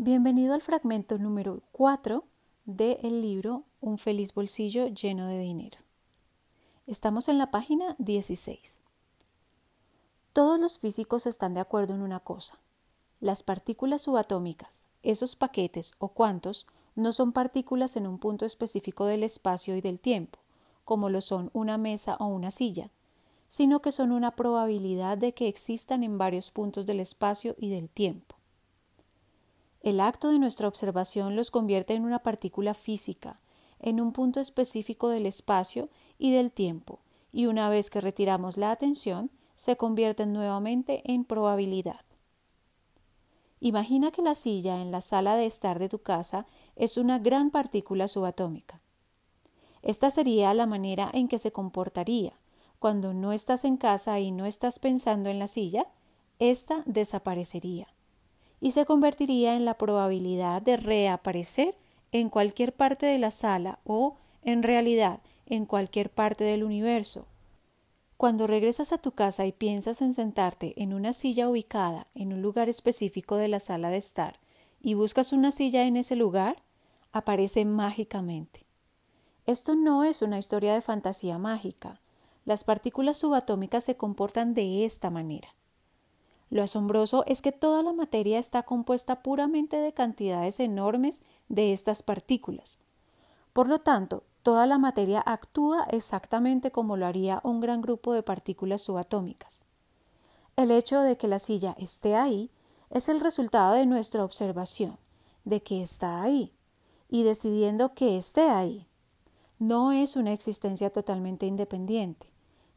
Bienvenido al fragmento número 4 del libro Un feliz bolsillo lleno de dinero. Estamos en la página 16. Todos los físicos están de acuerdo en una cosa. Las partículas subatómicas, esos paquetes o cuantos, no son partículas en un punto específico del espacio y del tiempo, como lo son una mesa o una silla, sino que son una probabilidad de que existan en varios puntos del espacio y del tiempo. El acto de nuestra observación los convierte en una partícula física, en un punto específico del espacio y del tiempo, y una vez que retiramos la atención, se convierten nuevamente en probabilidad. Imagina que la silla en la sala de estar de tu casa es una gran partícula subatómica. Esta sería la manera en que se comportaría. Cuando no estás en casa y no estás pensando en la silla, ésta desaparecería y se convertiría en la probabilidad de reaparecer en cualquier parte de la sala o, en realidad, en cualquier parte del universo. Cuando regresas a tu casa y piensas en sentarte en una silla ubicada en un lugar específico de la sala de estar y buscas una silla en ese lugar, aparece mágicamente. Esto no es una historia de fantasía mágica. Las partículas subatómicas se comportan de esta manera. Lo asombroso es que toda la materia está compuesta puramente de cantidades enormes de estas partículas. Por lo tanto, toda la materia actúa exactamente como lo haría un gran grupo de partículas subatómicas. El hecho de que la silla esté ahí es el resultado de nuestra observación, de que está ahí, y decidiendo que esté ahí. No es una existencia totalmente independiente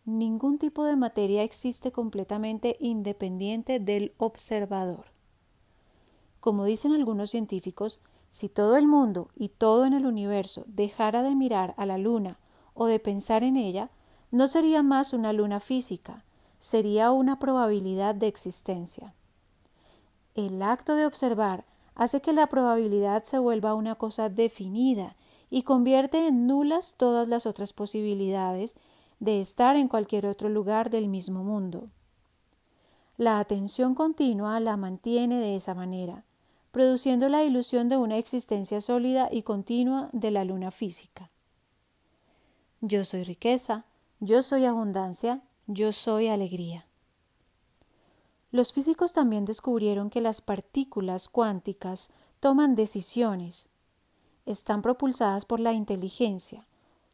ningún tipo de materia existe completamente independiente del observador. Como dicen algunos científicos, si todo el mundo y todo en el universo dejara de mirar a la luna o de pensar en ella, no sería más una luna física, sería una probabilidad de existencia. El acto de observar hace que la probabilidad se vuelva una cosa definida y convierte en nulas todas las otras posibilidades de estar en cualquier otro lugar del mismo mundo. La atención continua la mantiene de esa manera, produciendo la ilusión de una existencia sólida y continua de la luna física. Yo soy riqueza, yo soy abundancia, yo soy alegría. Los físicos también descubrieron que las partículas cuánticas toman decisiones. Están propulsadas por la inteligencia.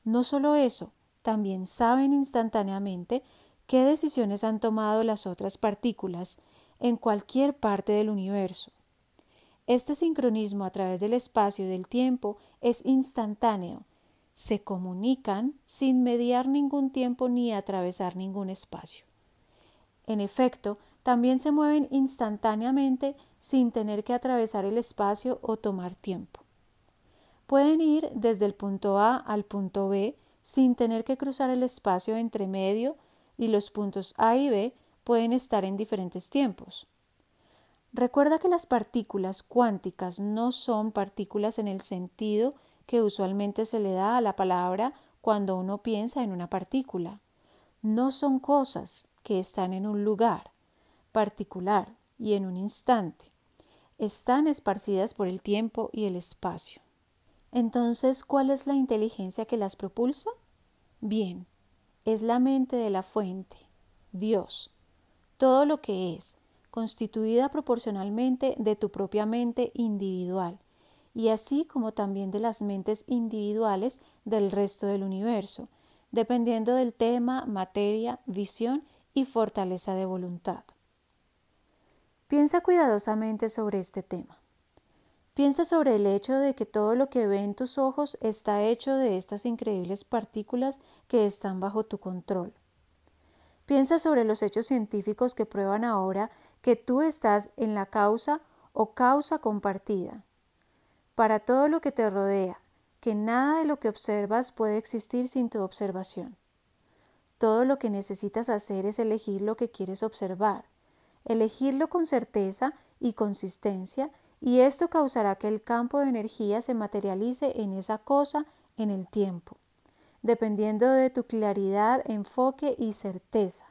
No solo eso, también saben instantáneamente qué decisiones han tomado las otras partículas en cualquier parte del universo. Este sincronismo a través del espacio y del tiempo es instantáneo. Se comunican sin mediar ningún tiempo ni atravesar ningún espacio. En efecto, también se mueven instantáneamente sin tener que atravesar el espacio o tomar tiempo. Pueden ir desde el punto A al punto B sin tener que cruzar el espacio entre medio y los puntos A y B pueden estar en diferentes tiempos. Recuerda que las partículas cuánticas no son partículas en el sentido que usualmente se le da a la palabra cuando uno piensa en una partícula. No son cosas que están en un lugar particular y en un instante. Están esparcidas por el tiempo y el espacio. Entonces, ¿cuál es la inteligencia que las propulsa? Bien, es la mente de la fuente, Dios, todo lo que es, constituida proporcionalmente de tu propia mente individual, y así como también de las mentes individuales del resto del universo, dependiendo del tema, materia, visión y fortaleza de voluntad. Piensa cuidadosamente sobre este tema. Piensa sobre el hecho de que todo lo que ve en tus ojos está hecho de estas increíbles partículas que están bajo tu control. Piensa sobre los hechos científicos que prueban ahora que tú estás en la causa o causa compartida. Para todo lo que te rodea, que nada de lo que observas puede existir sin tu observación. Todo lo que necesitas hacer es elegir lo que quieres observar, elegirlo con certeza y consistencia y esto causará que el campo de energía se materialice en esa cosa en el tiempo, dependiendo de tu claridad, enfoque y certeza.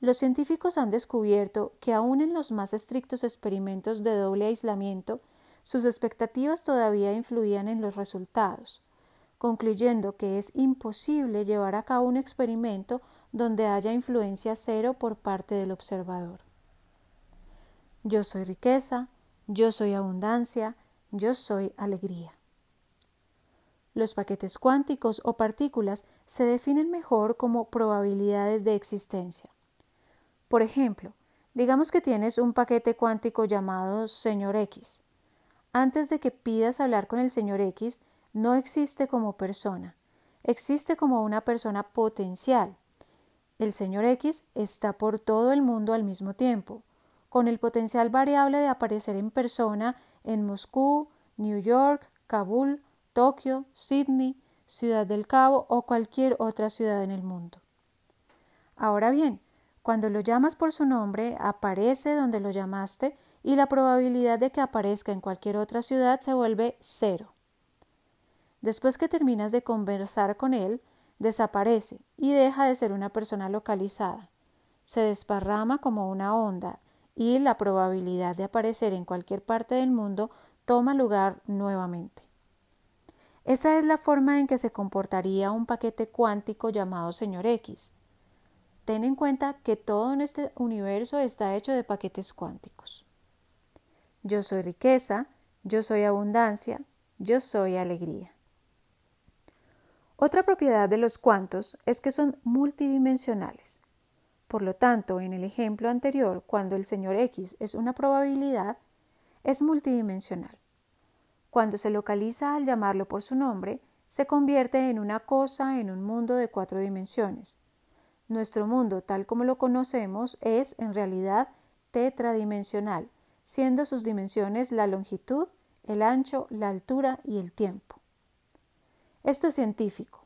los científicos han descubierto que aún en los más estrictos experimentos de doble aislamiento, sus expectativas todavía influían en los resultados, concluyendo que es imposible llevar a cabo un experimento donde haya influencia cero por parte del observador. Yo soy riqueza, yo soy abundancia, yo soy alegría. Los paquetes cuánticos o partículas se definen mejor como probabilidades de existencia. Por ejemplo, digamos que tienes un paquete cuántico llamado señor X. Antes de que pidas hablar con el señor X, no existe como persona, existe como una persona potencial. El señor X está por todo el mundo al mismo tiempo, con el potencial variable de aparecer en persona en Moscú, New York, Kabul, Tokio, Sydney, Ciudad del Cabo o cualquier otra ciudad en el mundo. Ahora bien, cuando lo llamas por su nombre, aparece donde lo llamaste y la probabilidad de que aparezca en cualquier otra ciudad se vuelve cero. Después que terminas de conversar con él, desaparece y deja de ser una persona localizada. Se desparrama como una onda y la probabilidad de aparecer en cualquier parte del mundo toma lugar nuevamente. Esa es la forma en que se comportaría un paquete cuántico llamado señor X. Ten en cuenta que todo en este universo está hecho de paquetes cuánticos. Yo soy riqueza, yo soy abundancia, yo soy alegría. Otra propiedad de los cuantos es que son multidimensionales. Por lo tanto, en el ejemplo anterior, cuando el señor X es una probabilidad, es multidimensional. Cuando se localiza al llamarlo por su nombre, se convierte en una cosa en un mundo de cuatro dimensiones. Nuestro mundo, tal como lo conocemos, es en realidad tetradimensional, siendo sus dimensiones la longitud, el ancho, la altura y el tiempo. Esto es científico.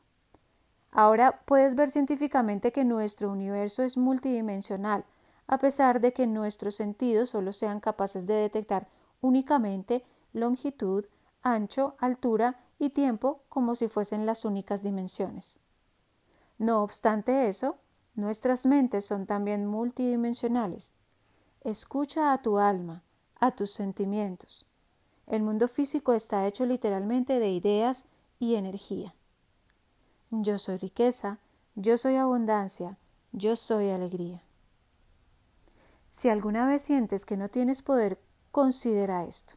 Ahora puedes ver científicamente que nuestro universo es multidimensional, a pesar de que nuestros sentidos solo sean capaces de detectar únicamente longitud, ancho, altura y tiempo como si fuesen las únicas dimensiones. No obstante eso, nuestras mentes son también multidimensionales. Escucha a tu alma, a tus sentimientos. El mundo físico está hecho literalmente de ideas y energía. Yo soy riqueza, yo soy abundancia, yo soy alegría. Si alguna vez sientes que no tienes poder, considera esto.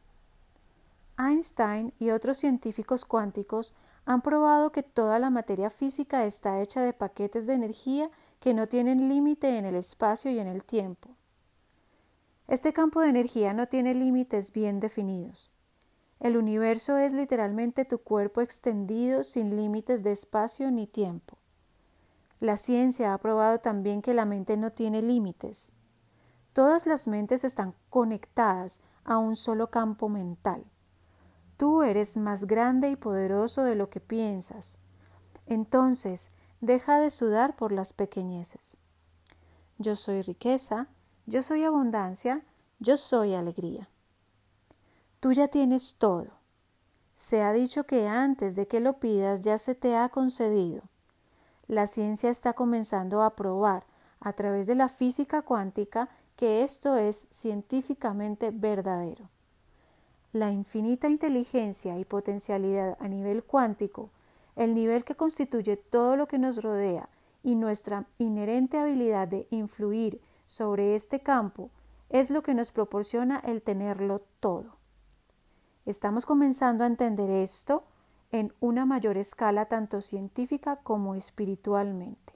Einstein y otros científicos cuánticos han probado que toda la materia física está hecha de paquetes de energía que no tienen límite en el espacio y en el tiempo. Este campo de energía no tiene límites bien definidos. El universo es literalmente tu cuerpo extendido sin límites de espacio ni tiempo. La ciencia ha probado también que la mente no tiene límites. Todas las mentes están conectadas a un solo campo mental. Tú eres más grande y poderoso de lo que piensas. Entonces, deja de sudar por las pequeñeces. Yo soy riqueza, yo soy abundancia, yo soy alegría. Tú ya tienes todo. Se ha dicho que antes de que lo pidas ya se te ha concedido. La ciencia está comenzando a probar a través de la física cuántica que esto es científicamente verdadero la infinita inteligencia y potencialidad a nivel cuántico, el nivel que constituye todo lo que nos rodea y nuestra inherente habilidad de influir sobre este campo es lo que nos proporciona el tenerlo todo. Estamos comenzando a entender esto en una mayor escala tanto científica como espiritualmente.